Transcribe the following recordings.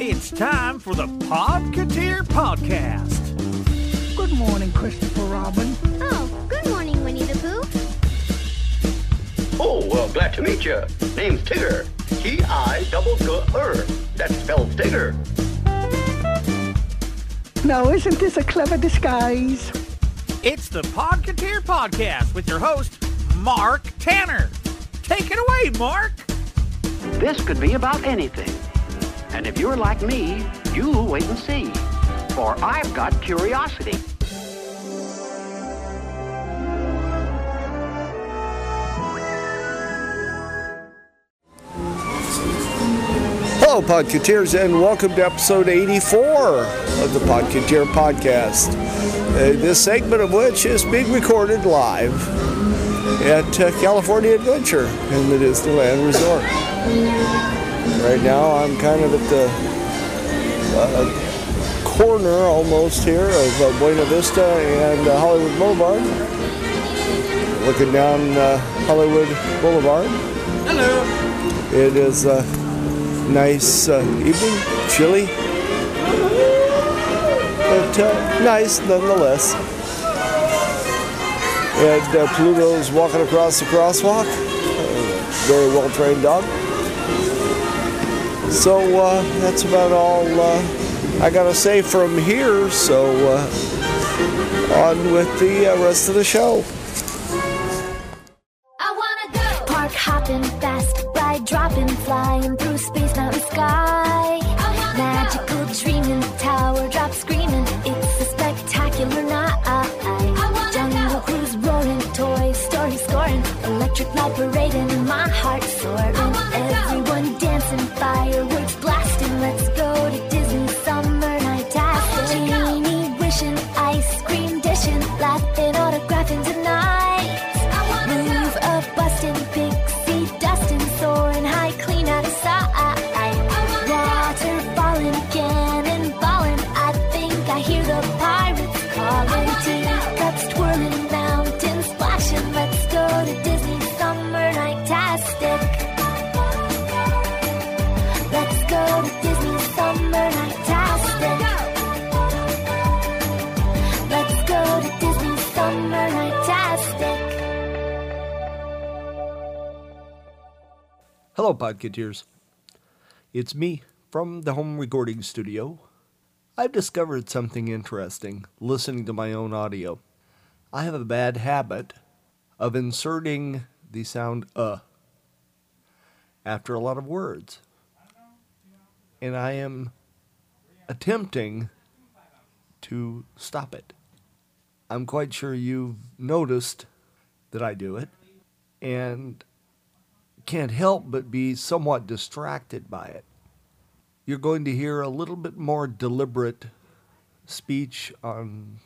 It's time for the Podcateer Podcast. Good morning, Christopher Robin. Oh, good morning, Winnie the Pooh. Oh, well, glad to meet you. Name's Tigger. T-I double G-R. That spells Tigger. Now, isn't this a clever disguise? It's the Podcateer Podcast with your host, Mark Tanner. Take it away, Mark. This could be about anything. And if you're like me, you'll wait and see. For I've got curiosity. Hello, Podcateers, and welcome to episode 84 of the Podcateer Podcast. Uh, this segment of which is being recorded live at uh, California Adventure in the Disneyland Resort. Right now, I'm kind of at the uh, corner almost here of uh, Buena Vista and uh, Hollywood Boulevard. Looking down uh, Hollywood Boulevard. Hello. It is a nice uh, evening, chilly, but uh, nice nonetheless. And uh, Pluto's walking across the crosswalk, a very well trained dog. So uh, that's about all uh, I gotta say from here. So uh, on with the uh, rest of the show. It's me from the home recording studio. I've discovered something interesting listening to my own audio. I have a bad habit of inserting the sound uh after a lot of words. And I am attempting to stop it. I'm quite sure you've noticed that I do it. And can't help but be somewhat distracted by it. You're going to hear a little bit more deliberate speech on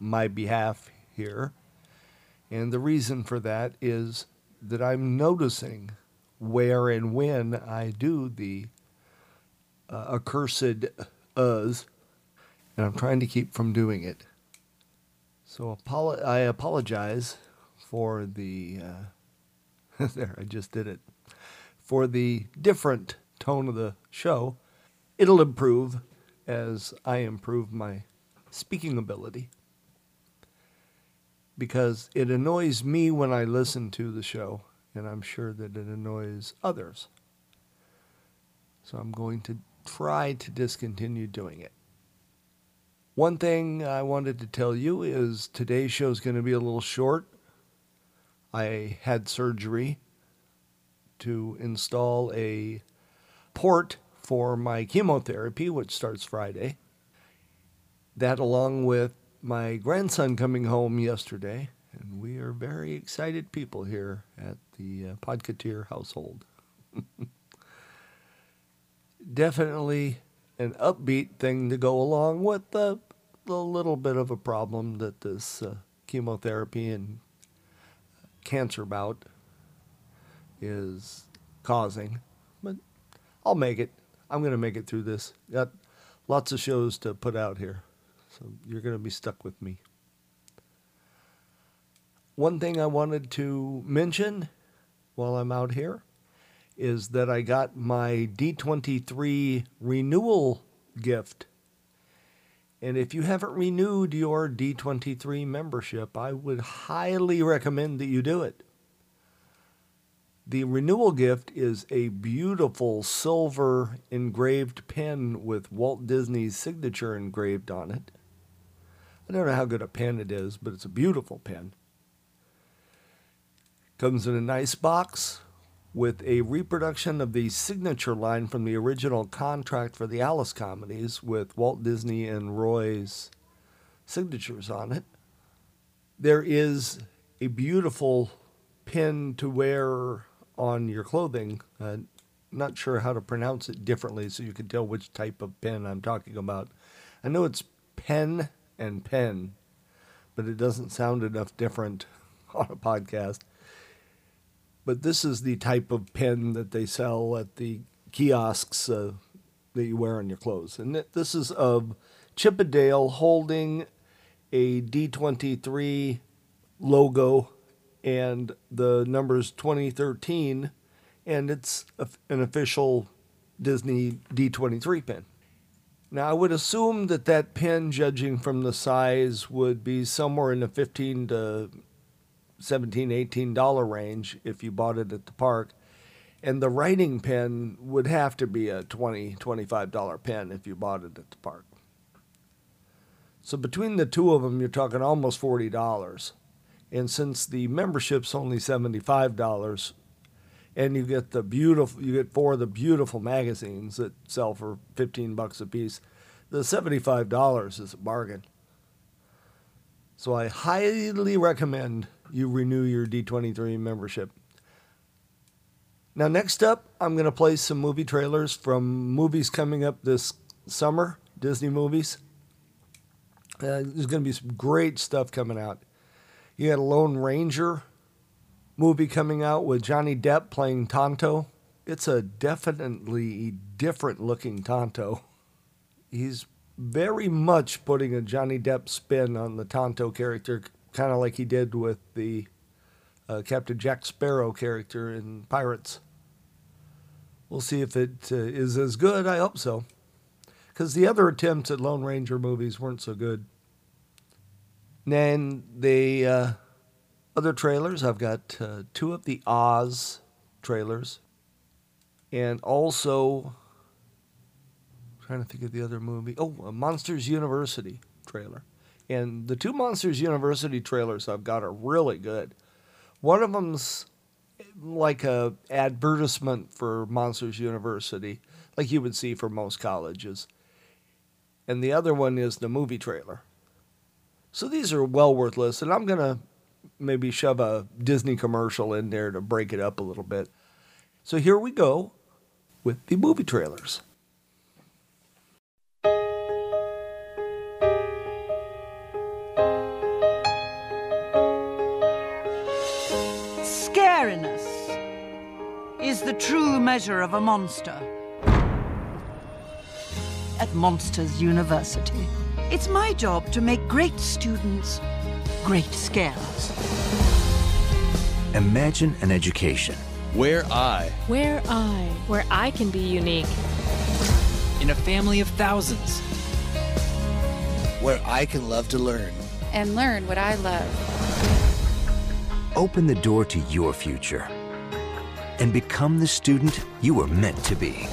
my behalf here. And the reason for that is that I'm noticing where and when I do the uh, accursed uhs, and I'm trying to keep from doing it. So I apologize for the. Uh, there, I just did it. For the different tone of the show, it'll improve as I improve my speaking ability. Because it annoys me when I listen to the show, and I'm sure that it annoys others. So I'm going to try to discontinue doing it. One thing I wanted to tell you is today's show is going to be a little short. I had surgery to install a port for my chemotherapy, which starts Friday. That, along with my grandson coming home yesterday, and we are very excited people here at the uh, Podcateer household. Definitely an upbeat thing to go along with the, the little bit of a problem that this uh, chemotherapy and cancer bout is causing. But I'll make it. I'm going to make it through this. Got lots of shows to put out here. So you're going to be stuck with me. One thing I wanted to mention while I'm out here is that I got my D23 renewal gift. And if you haven't renewed your D23 membership, I would highly recommend that you do it. The renewal gift is a beautiful silver engraved pen with Walt Disney's signature engraved on it. I don't know how good a pen it is, but it's a beautiful pen. Comes in a nice box with a reproduction of the signature line from the original contract for the Alice comedies with Walt Disney and Roy's signatures on it. There is a beautiful pin to wear on your clothing. Uh, not sure how to pronounce it differently so you can tell which type of pen I'm talking about. I know it's pen and pen, but it doesn't sound enough different on a podcast. But this is the type of pen that they sell at the kiosks uh, that you wear on your clothes. And this is of Chip 'n' Dale holding a D23 logo and the numbers 2013, and it's an official Disney D23 pen. Now, I would assume that that pen, judging from the size, would be somewhere in the 15 to 17 18 dollar range if you bought it at the park. And the writing pen would have to be a 20 25 dollar pen if you bought it at the park. So between the two of them you're talking almost 40 dollars. And since the membership's only 75 dollars and you get the beautiful you get four of the beautiful magazines that sell for 15 bucks a piece the $75 is a bargain. So i highly recommend you renew your D23 membership. Now, next up, I'm going to play some movie trailers from movies coming up this summer, Disney movies. Uh, there's going to be some great stuff coming out. You got a Lone Ranger movie coming out with Johnny Depp playing Tonto. It's a definitely different looking Tonto. He's very much putting a Johnny Depp spin on the Tonto character kind of like he did with the uh, Captain Jack Sparrow character in Pirates. We'll see if it uh, is as good. I hope so. Because the other attempts at Lone Ranger movies weren't so good. And then the uh, other trailers, I've got uh, two of the Oz trailers. And also, I'm trying to think of the other movie. Oh, Monsters University trailer. And the two Monsters University trailers I've got are really good. One of them's like a advertisement for Monsters University, like you would see for most colleges. And the other one is the movie trailer. So these are well worth listening. I'm going to maybe shove a Disney commercial in there to break it up a little bit. So here we go with the movie trailers. Is the true measure of a monster. At Monsters University, it's my job to make great students great scares. Imagine an education. Where I. Where I. Where I can be unique. In a family of thousands. Where I can love to learn. And learn what I love. Open the door to your future and become the student you were meant to be.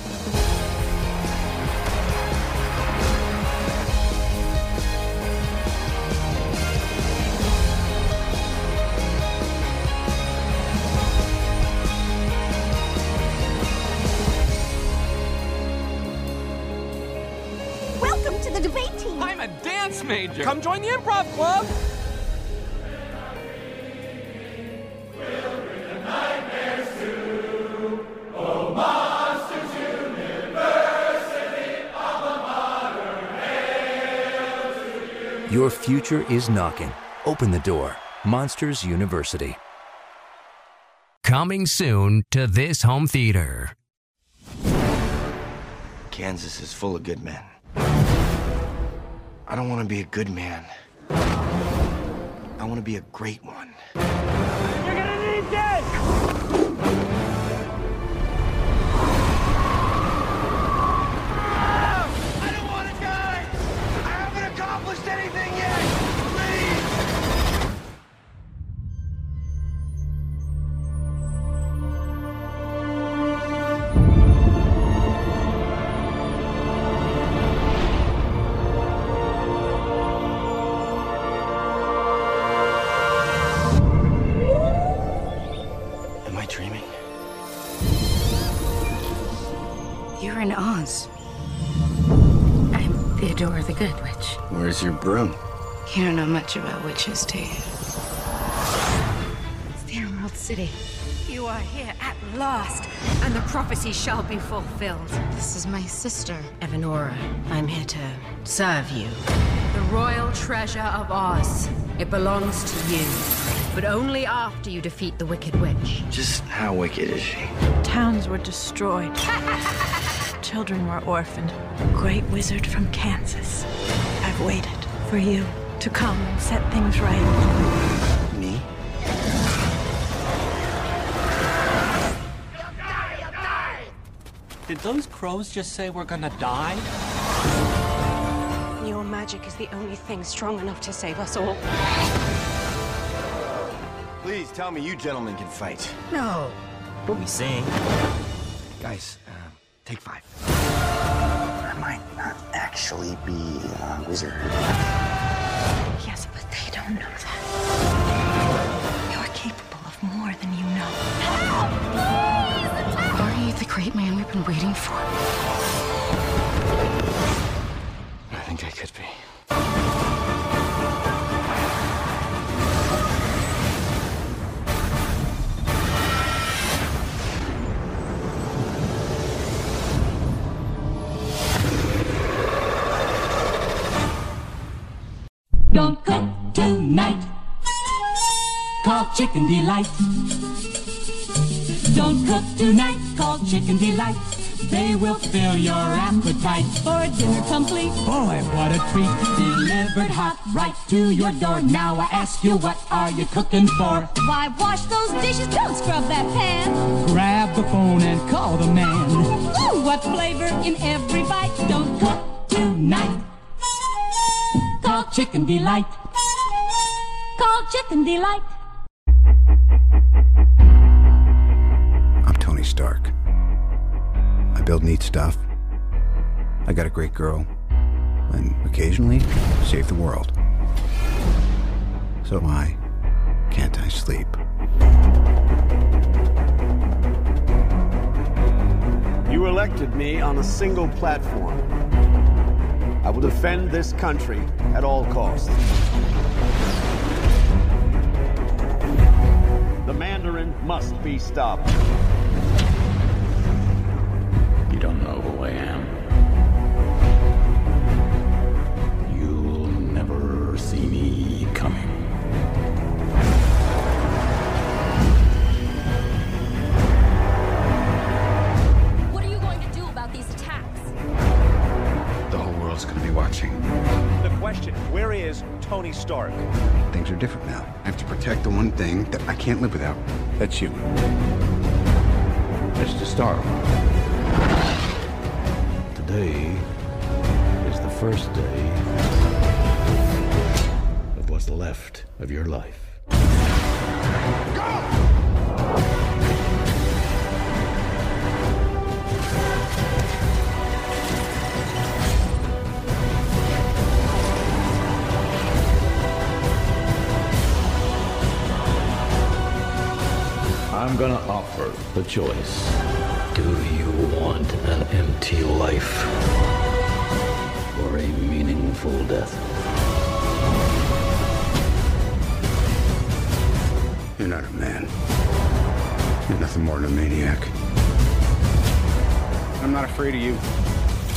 Welcome to the debate team. I'm a dance major. Come join the improv club. Future is knocking. Open the door. Monsters University. Coming soon to this home theater. Kansas is full of good men. I don't want to be a good man. I want to be a great one. Your broom? You don't know much about witches, do you? It's the Emerald City. You are here at last, and the prophecy shall be fulfilled. This is my sister, Evanora. I'm here to serve you. The royal treasure of Oz. It belongs to you, but only after you defeat the Wicked Witch. Just how wicked is she? Towns were destroyed. Children were orphaned. Great wizard from Kansas. I've waited for you to come and set things right. Me? Did those crows just say we're gonna die? Your magic is the only thing strong enough to save us all. Please tell me you gentlemen can fight. No. But we sing. Guys, uh, take five. I might actually be a wizard. Yes, but they don't know that. You're capable of more than you know. Are you the great man we've been waiting for? I think I could be. Chicken Delight. Don't cook tonight. Call Chicken Delight. They will fill your appetite for dinner complete. Boy, what a treat! Delivered hot right to your door. Now I ask you, what are you cooking for? Why wash those dishes? Don't scrub that pan. Grab the phone and call the man. Ooh, what flavor in every bite? Don't cook tonight. Call Chicken Delight. Call Chicken Delight. Build neat stuff. I got a great girl. And occasionally, save the world. So why can't I sleep? You elected me on a single platform. I will defend this country at all costs. The Mandarin must be stopped. Stark? Things are different now. I have to protect the one thing that I can't live without. That's you. Mr. Stark. Today is the first day of what's left of your life. The choice. Do you want an empty life or a meaningful death? You're not a man. You're nothing more than a maniac. I'm not afraid of you.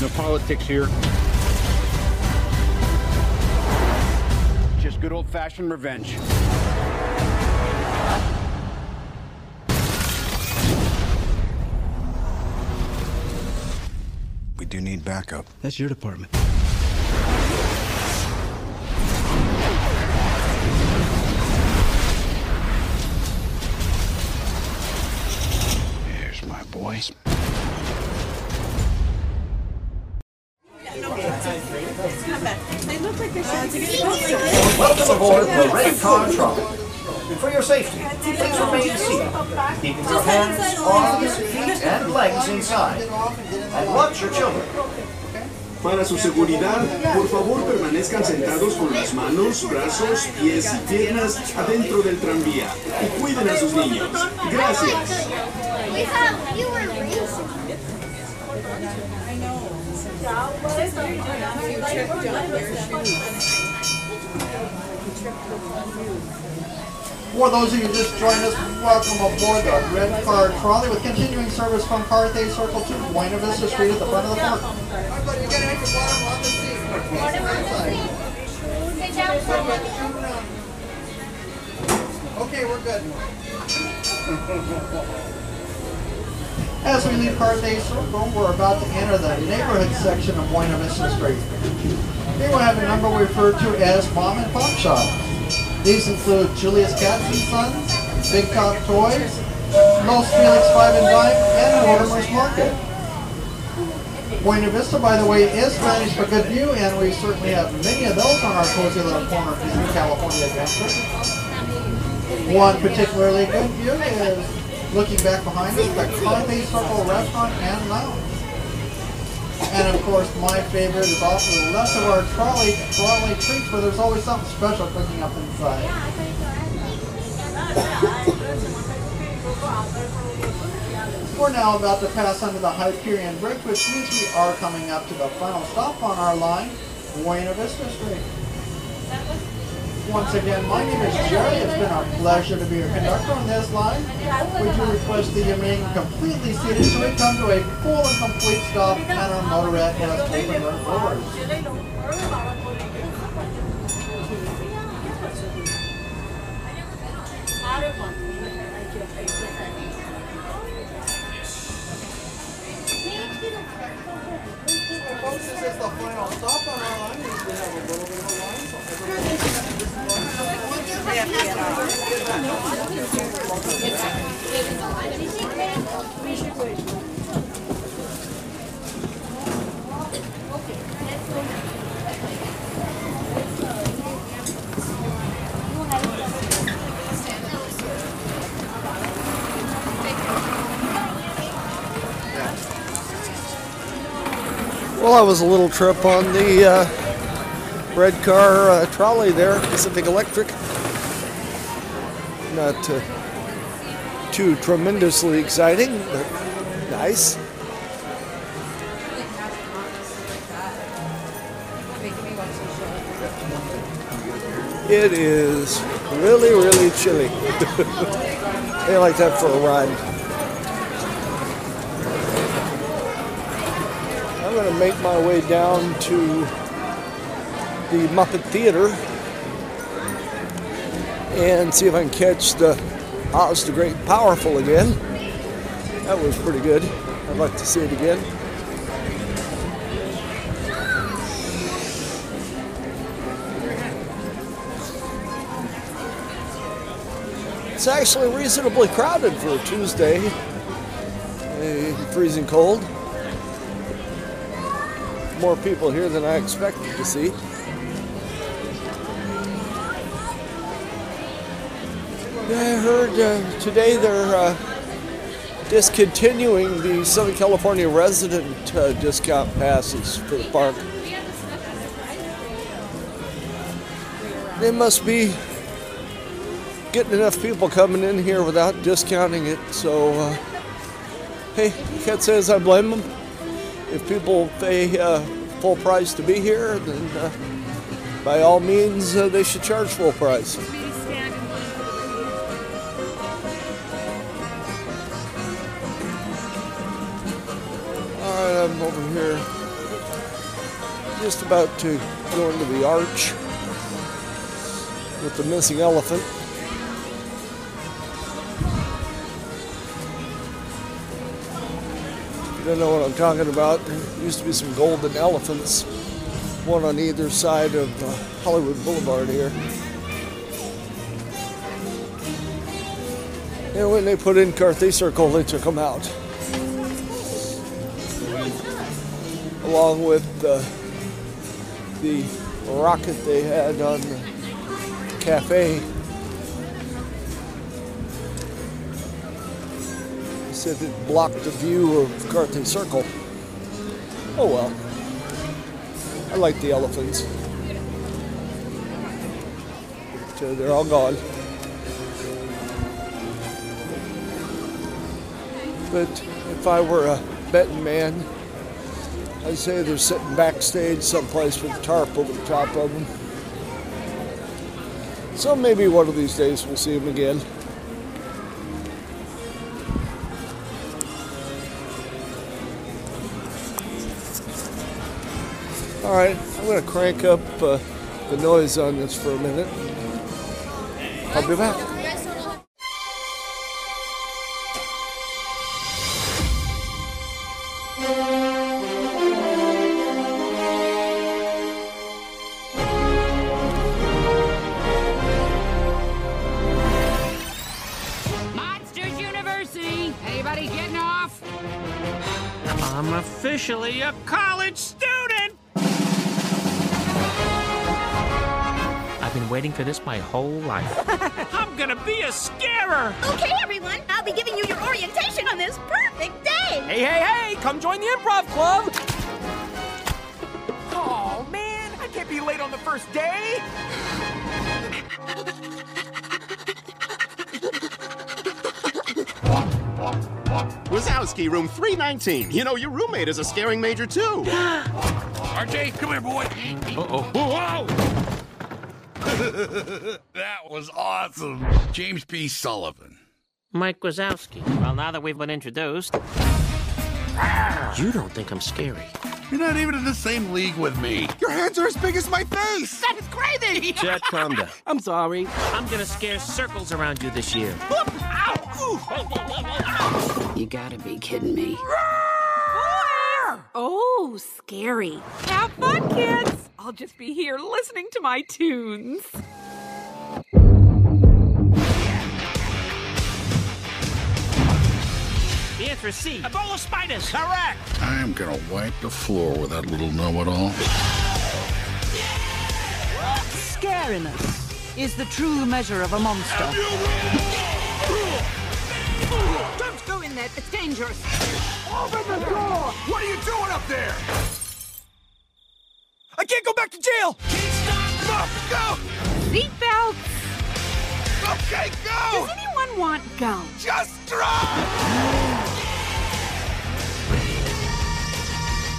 No politics here. Just good old fashioned revenge. Do need backup. That's your department. Here's my boys. Welcome aboard the Red Car Trolley. For your safety, please remain seated, keeping your hands, arms, feet, and legs inside. And watch your children. Para su seguridad, por favor permanezcan sentados con las manos, brazos, pies y piernas adentro del tranvía y cuiden a sus niños. Gracias. For those of you just joined us, welcome aboard the Red Car Trolley with continuing service from Carthay Circle to Buena Vista Street at the front of the park. Okay, we're good. As we leave Carthay Circle, we're about to enter the neighborhood section of Buena Vista Street. Here we have a number we refer to as Mom and Pop Shop. These include Julius Katz and Sons, Big Top Toys, Los Feliz 5 and Dime, and Mortimer's Market. Buena Vista, by the way, is Spanish for good view, and we certainly have many of those on our cozy little corner of the California adventure. One particularly good view is looking back behind us, the Carthay Circle Restaurant and Lounge. And of course, my favorite is to the left of our trolley, trolley treats, where there's always something special cooking up inside. We're now about to pass under the Hyperion Bridge, which means we are coming up to the final stop on our line, Buena Vista Street. Once again, my name is Jerry. It's been our pleasure to be your conductor on this line. We do request that you remain completely seated so we come to a full and complete stop and our motorette has opened her doors. Folks, final Well, that was a little trip on the uh, red car uh, trolley there, Pacific Electric. Not uh, too tremendously exciting, but nice. It is really, really chilly. they like that for a ride. I'm going make my way down to the Muppet Theater and see if I can catch the Oz the Great Powerful again. That was pretty good. I'd like to see it again. It's actually reasonably crowded for a Tuesday. Freezing cold more people here than I expected to see. I heard uh, today they're uh, discontinuing the Southern California resident uh, discount passes for the park. They must be getting enough people coming in here without discounting it, so uh, hey, can't say as I blame them if people pay uh, full price to be here, then uh, by all means uh, they should charge full price. All right, I'm over here, just about to go into the arch with the missing elephant. Don't know what I'm talking about, there used to be some golden elephants, one on either side of uh, Hollywood Boulevard here. And when they put in Carthay Circle, they took them out. Along with uh, the rocket they had on the cafe. Said it blocked the view of Carthay Circle. Oh well. I like the elephants. They're all gone. But if I were a betting man, I'd say they're sitting backstage someplace with a tarp over the top of them. So maybe one of these days we'll see them again. All right, I'm going to crank up uh, the noise on this for a minute. I'll be back. Monsters University! Anybody getting off? I'm officially a college waiting for this my whole life. I'm gonna be a scarer! Okay, everyone, I'll be giving you your orientation on this perfect day. Hey, hey, hey! Come join the improv club! Oh man, I can't be late on the first day! Wazowski, room 319. You know, your roommate is a scaring major, too. Archie, come here, boy. Uh-oh. Whoa! That was awesome. James P. Sullivan. Mike Wazowski. Well, now that we've been introduced, you don't think I'm scary. You're not even in the same league with me. Your hands are as big as my face! That is crazy. Chet, calm down. I'm sorry. I'm gonna scare circles around you this year. You gotta be kidding me. Oh, scary. Have fun, kids. I'll just be here listening to my tunes. The answer is C. Ebola spiders! Correct! I'm gonna wipe the floor with that little know-it-all. Scariness is the true measure of a monster. Don't go in there. It's dangerous. Open the door! What are you doing up there? I can't go back to jail! Go! Go! Seatbelts. Okay, go! Does anyone want gum? Just drive!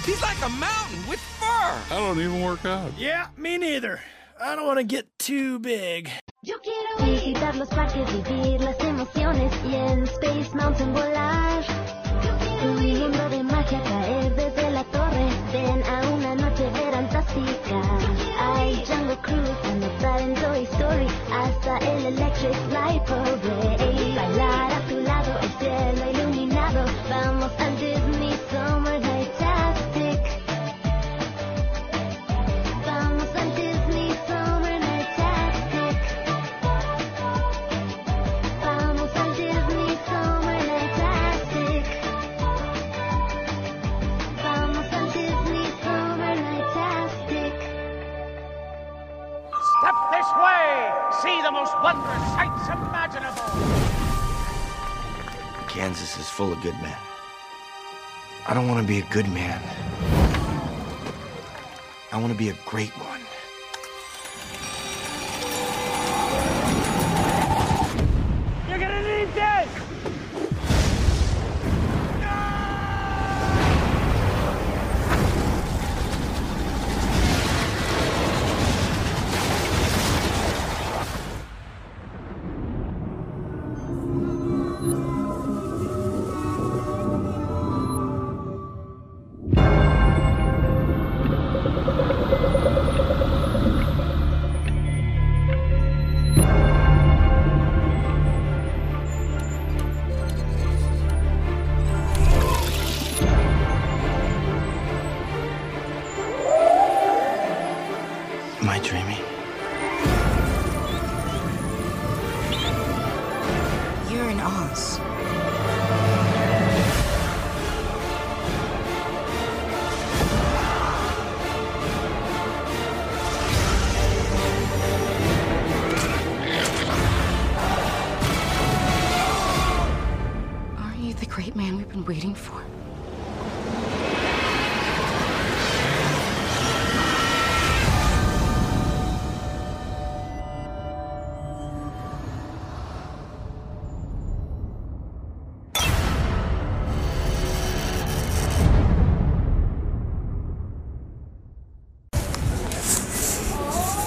He's like a mountain with fur! I don't even work out. Yeah, me neither. I don't want to get too big. Visitar los parques, vivir las emociones y en Space Mountain volar. Un mundo de magia caer desde la torre. Ven a una noche fantástica. Hay Jungle Cruise, anotar en Toy Story. Hasta el Electric Light Parade. Bailar a tu lado, el cielo iluminado. Vamos al Disney See the most wondrous sights imaginable! Kansas is full of good men. I don't want to be a good man. I want to be a great one.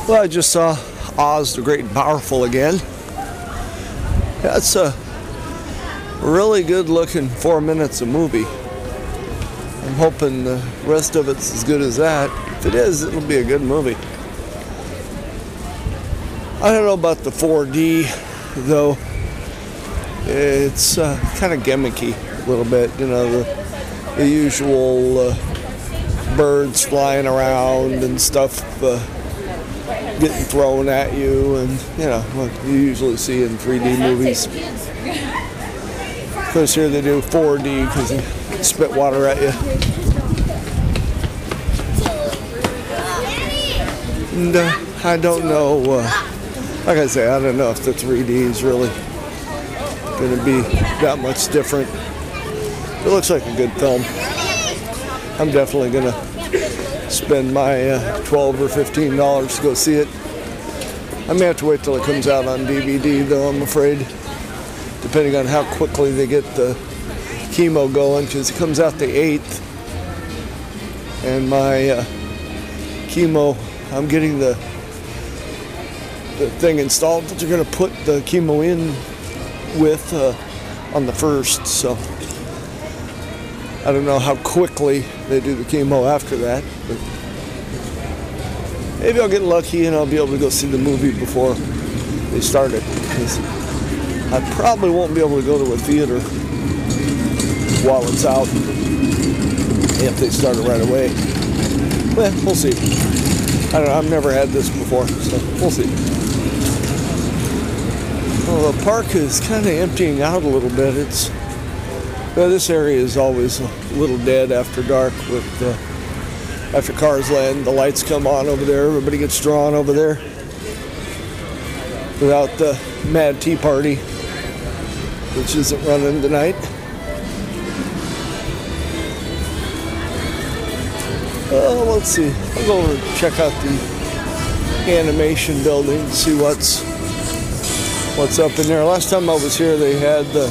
Well, I just saw Oz the Great and Powerful again. That's a really good looking four minutes of movie. I'm hoping the rest of it's as good as that. If it is, it'll be a good movie. I don't know about the 4D though. It's uh, kind of gimmicky a little bit, you know, the, the usual uh, birds flying around and stuff uh, getting thrown at you, and you know what you usually see in 3D movies. Of course, here they do 4D because they spit water at you. And uh, I don't know, uh, like I say, I don't know if the 3D is really going to be that much different. It looks like a good film. I'm definitely going to spend my uh, 12 or 15 dollars to go see it. I may have to wait till it comes out on DVD, though. I'm afraid, depending on how quickly they get the chemo going, because it comes out the 8th, and my uh, chemo, I'm getting the the thing installed that they're going to put the chemo in with uh, on the first. So I don't know how quickly they do the chemo after that, but maybe I'll get lucky and I'll be able to go see the movie before they start it. I probably won't be able to go to a theater while it's out if they start it right away. Well, we'll see. I don't know. I've never had this before, so we'll see. Well, the park is kind of emptying out a little bit. It's well, this area is always a little dead after dark with uh, after cars land. The lights come on over there. Everybody gets drawn over there. Without the Mad Tea Party, which isn't running tonight. Oh, let's see. I'll go over and check out the animation building and see what's what's up in there. Last time I was here, they had the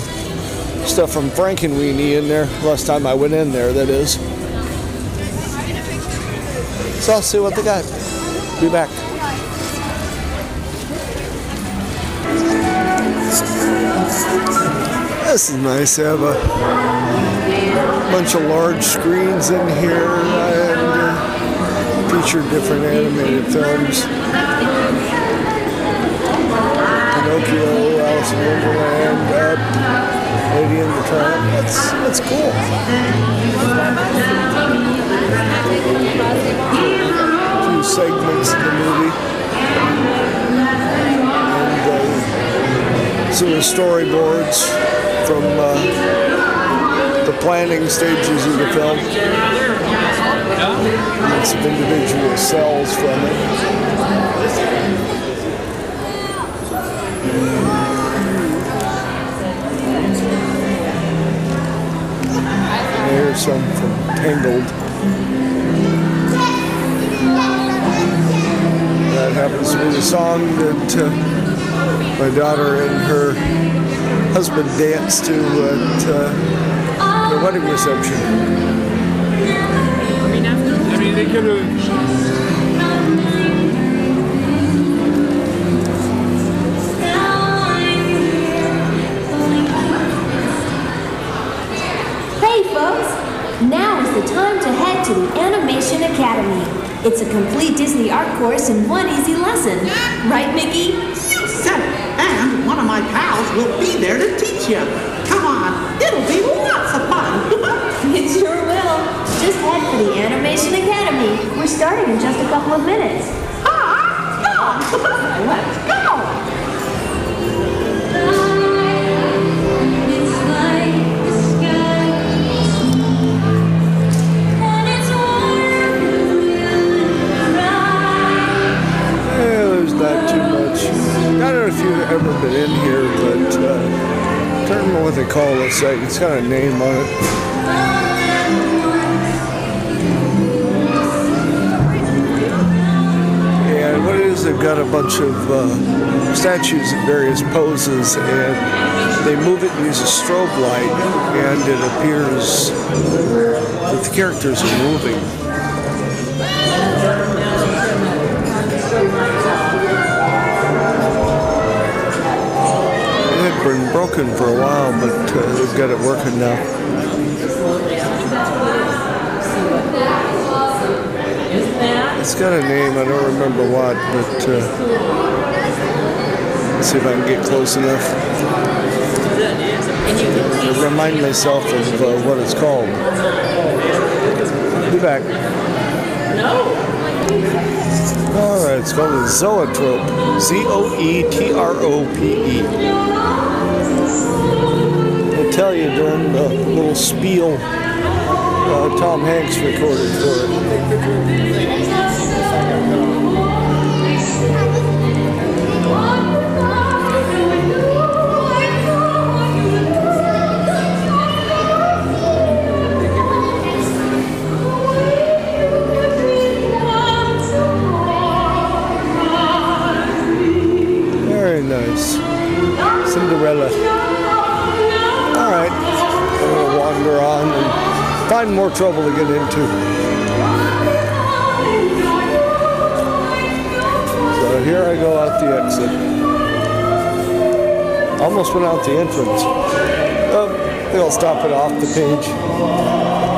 stuff from Frankenweenie in there. Last time I went in there, that is. So I'll see what they got. Be back. This is nice. They have a bunch of large screens in here and uh, feature different animated films. Pinocchio, Alice in Wonderland, Up, Lady in the Tramp. That's that's cool. Segments of the movie. And uh, some of the storyboards from uh, the planning stages of the film. And some individual cels from it. Here's some from Tangled. The song that uh, my daughter and her husband danced to at uh, the wedding reception. Academy. It's a complete Disney art course in one easy lesson. Right, Mickey? You said it. And one of my pals will be there to teach you. Come on, it'll be lots of fun. it sure will. Just head for the Animation Academy. We're starting in just a couple of minutes. ah, come on. Let's go. You've ever been in here, but uh, I don't remember what they call this thing. It's got a name on it. And what it is, they've got a bunch of uh, statues in various poses, and they move it and use a strobe light, and it appears that the characters are moving. Broken for a while, but uh, they've got it working now. It's got a name, I don't remember what, but uh, let's see if I can get close enough. To remind myself of uh, what it's called. Be back. All right, it's called a zoetrope. Z O E T R O P E. I'll tell you during the little spiel uh, Tom Hanks recorded for it. Very nice. Cinderella. Find more trouble to get into. So here I go out the exit. Almost went out the entrance. Um, oh, they'll stop it off the page.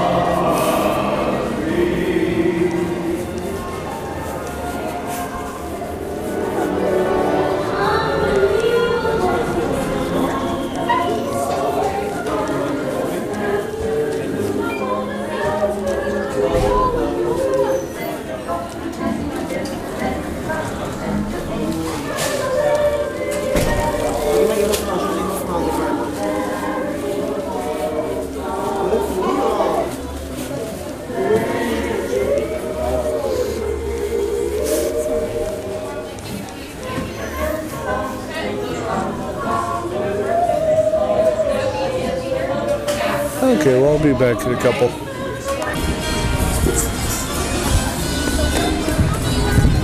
Back in a couple.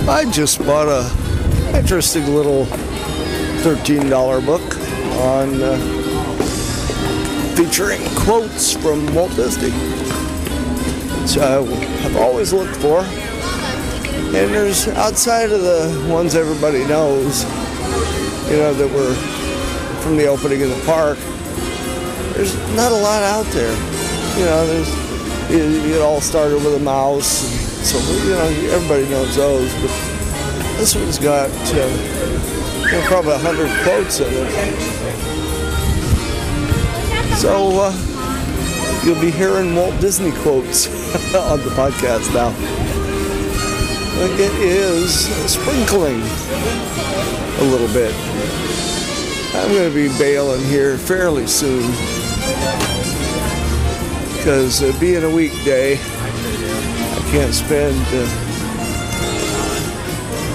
I just bought a interesting little $13 book on uh, featuring quotes from Walt Disney, which I've always looked for. And there's outside of the ones everybody knows, you know, that were from the opening of the park, there's not a lot out there. You know, there's it, it all started with a mouse, so you know everybody knows those. But this one's got uh, you know, probably a hundred quotes in it. So uh, you'll be hearing Walt Disney quotes on the podcast now. Like it is sprinkling a little bit. I'm going to be bailing here fairly soon because uh, being a weekday, I can't spend uh,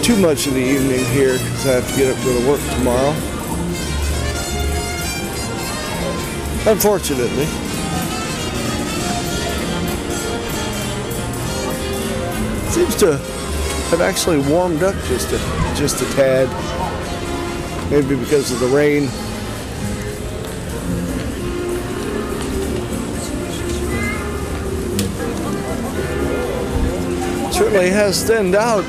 too much of the evening here because I have to get up go to work tomorrow. Unfortunately. Seems to have actually warmed up just a just a tad. Maybe because of the rain. Certainly has thinned out.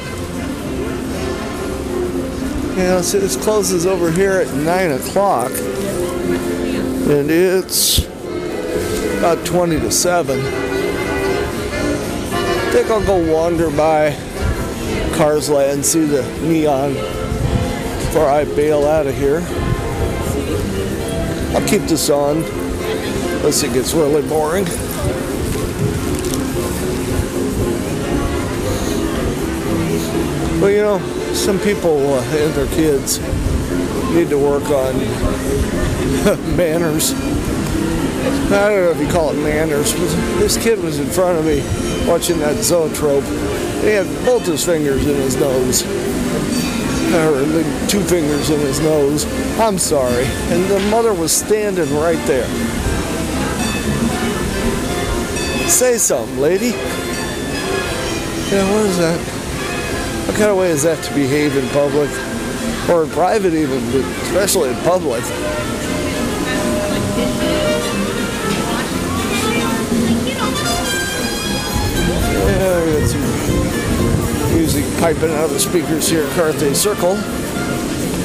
You know, so this closes over here at 9 o'clock. And it's about 20 to 7. I think I'll go wander by Cars Land, see the neon before I bail out of here. I'll keep this on unless it gets really boring. Well, you know, some people uh, and their kids need to work on manners. I don't know if you call it manners, but this kid was in front of me watching that zoetrope. He had both his fingers in his nose. Or two fingers in his nose. I'm sorry. And the mother was standing right there. Say something, lady. Yeah, what is that? Kind of way is that to behave in public? Or in private even, but especially in public? Yeah, we some music piping out of the speakers here at Carthay Circle.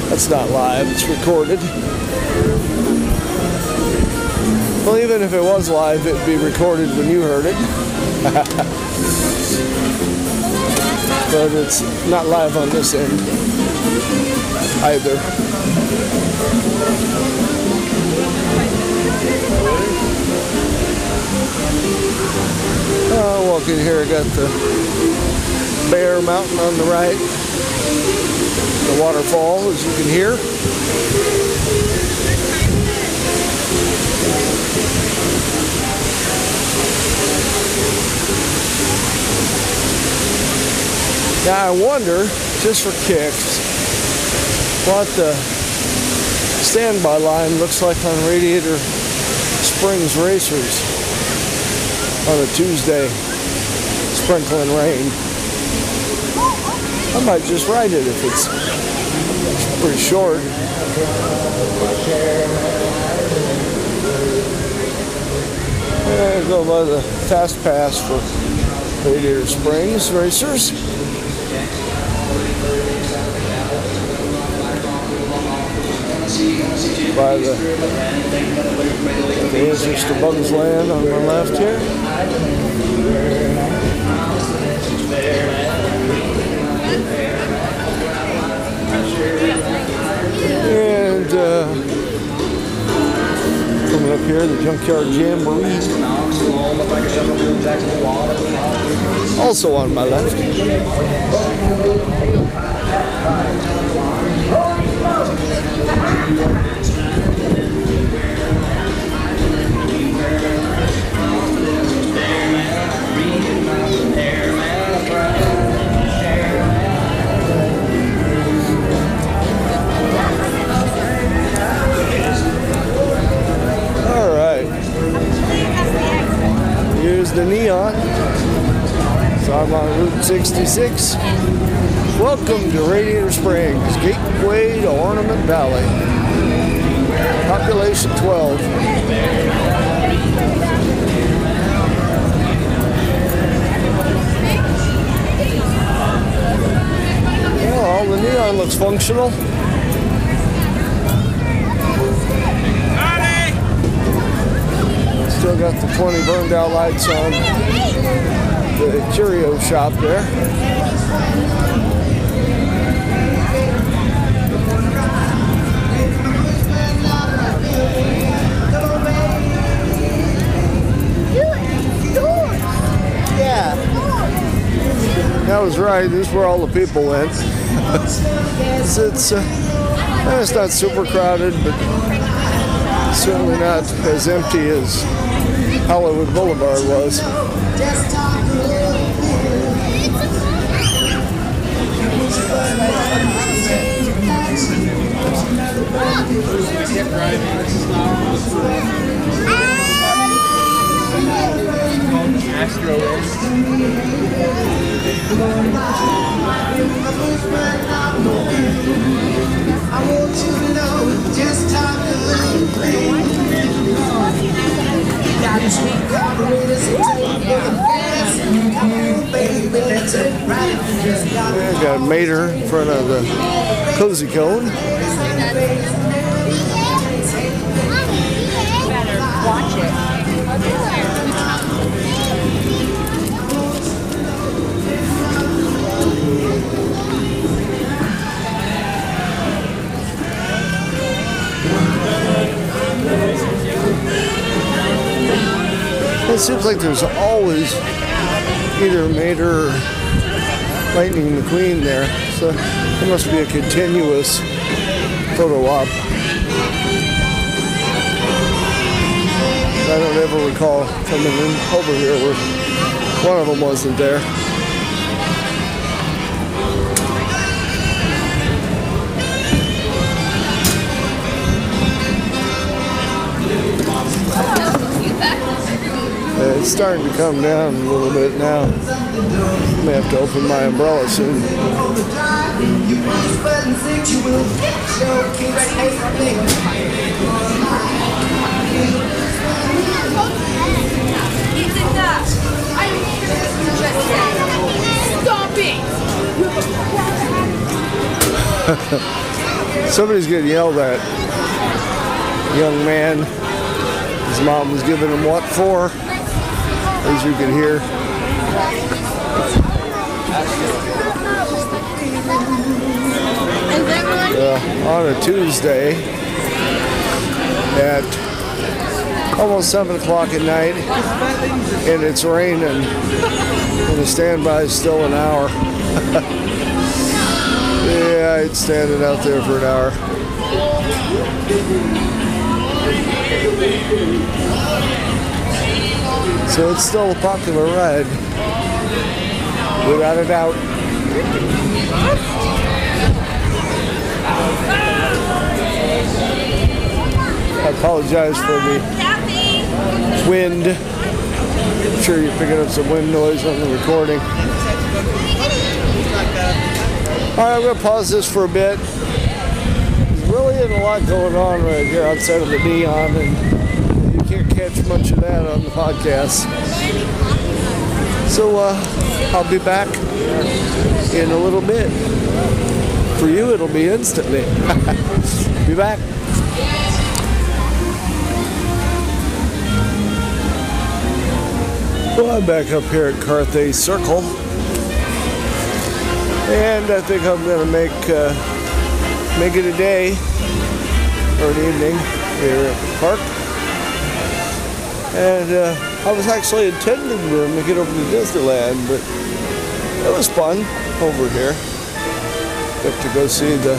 That's not live, it's recorded. Well, even if it was live, it'd be recorded when you heard it. but it's not live on this end either. Uh, walking here, I got the Bear Mountain on the right, the waterfall, as you can hear. Now I wonder, just for kicks, what the standby line looks like on Radiator Springs Racers on a Tuesday, sprinkling rain. I might just ride it if it's pretty short. And go by the fast pass for Radiator Springs Racers. By the, the entrance to Bugs Land on the left here. And uh, coming up here, the Junkyard Jamboree. Also on my left. 1986. Welcome to Radiator Springs, gateway to Ornament Valley. Population 12. Well, all the neon looks functional. Still got the 20 burned out lights on the curio shop there. Yeah. That was right. This is where all the people went. it's it's, uh, it's not super crowded, but certainly not as empty as Hollywood Boulevard was. I got a mater in front of the cozy cone. It seems like there's always either Mater or Lightning McQueen there. So it must be a continuous photo op. I don't ever recall coming in over here where one of them wasn't there. It's starting to come down a little bit now. I may have to open my umbrella soon. Somebody's getting yelled at. Young man His mom was giving him what for, as you can hear. Uh, on a Tuesday at almost 7 o'clock at night, and it's raining, and the standby is still an hour. yeah, I'd standing out there for an hour. So it's still a popular ride, without a doubt. I apologize for the wind. I'm sure you're picking up some wind noise on the recording. All right, I'm going to pause this for a bit. There's really isn't a lot going on right here outside of the neon, and catch much of that on the podcast. So uh, I'll be back in a little bit. For you, it'll be instantly. be back. Well, I'm back up here at Carthay Circle, and I think I'm going to make uh, make it a day or an evening here at the park. And uh, I was actually intending to make it over to Disneyland, but it was fun over here. Got to go see the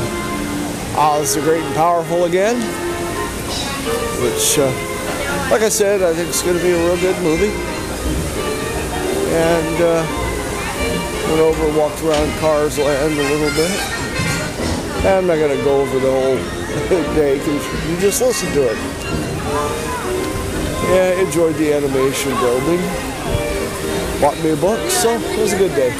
Oz the Great and Powerful again, which, uh, like I said, I think it's going to be a real good movie and uh, went over and walked around Cars Land a little bit. I'm not going to go over the whole day because you just listen to it. Yeah, enjoyed the animation building. Bought me a book, so it was a good day.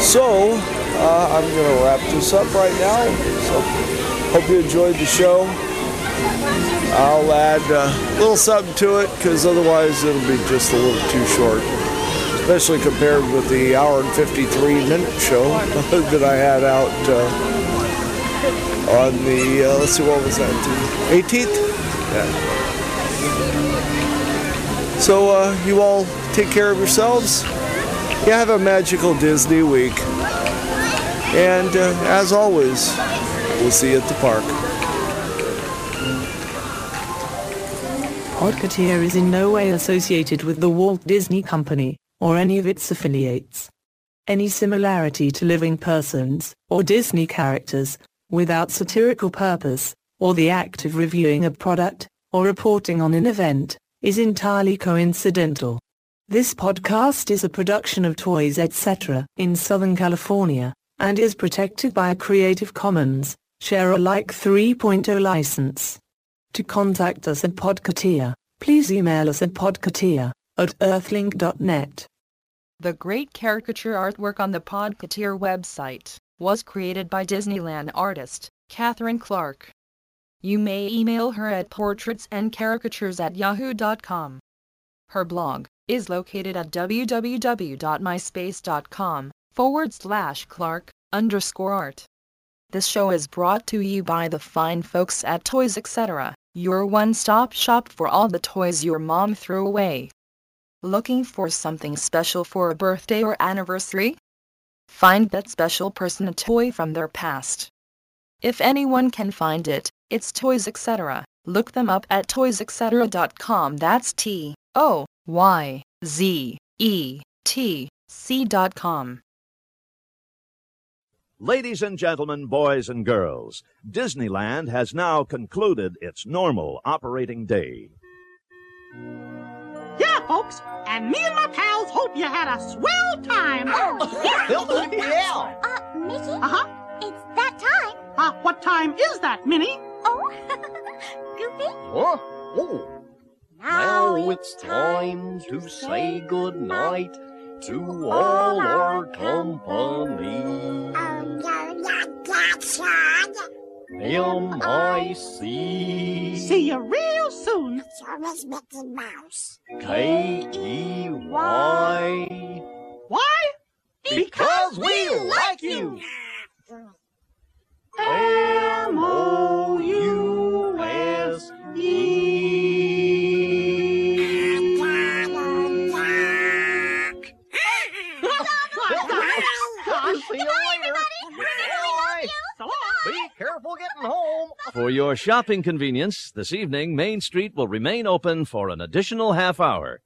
So, uh, I'm going to wrap this up right now. So, hope you enjoyed the show. I'll add a little something to it because otherwise it'll be just a little too short, especially compared with the hour and 53 minute show that I had out uh, on the, uh, let's see, what was that, the 18th? Yeah. So uh, you all take care of yourselves. You have a magical Disney week. And uh, as always, we'll see you at the park. Podcateer is in no way associated with the Walt Disney Company, or any of its affiliates. Any similarity to living persons, or Disney characters, without satirical purpose, or the act of reviewing a product, or reporting on an event, is entirely coincidental. This podcast is a production of Toys Etc. in Southern California, and is protected by a Creative Commons, Share Alike 3.0 license. To contact us at Podcateer, please email us at podcateer at earthlink.net. The great caricature artwork on the Podcateer website was created by Disneyland artist Catherine Clark. You may email her at portraitsandcaricatures at yahoo.com. Her blog is located at www.myspace.com forward slash Clark underscore art. This show is brought to you by the fine folks at Toys Etc., your one-stop shop for all the toys your mom threw away. Looking for something special for a birthday or anniversary? Find that special person a toy from their past. If anyone can find it, it's Toys Etc. Look them up at toyzetc.com. That's T O Y Z E T C.com. Ladies and gentlemen, boys and girls, Disneyland has now concluded its normal operating day. Yeah, folks, and me and my pals hope you had a swell time. Oh, yeah. Uh, Mickey? Uh-huh. It's that time. Uh, what time is that, Minnie? Oh, Goofy? Huh? Oh, Now now it's time to say good night to all our company film I see. See you real soon. It's always Mickey Mouse. K E Y. Why? Because, because we, like you. M O U S E. home. For your shopping convenience, this evening, Main Street will remain open for an additional half hour.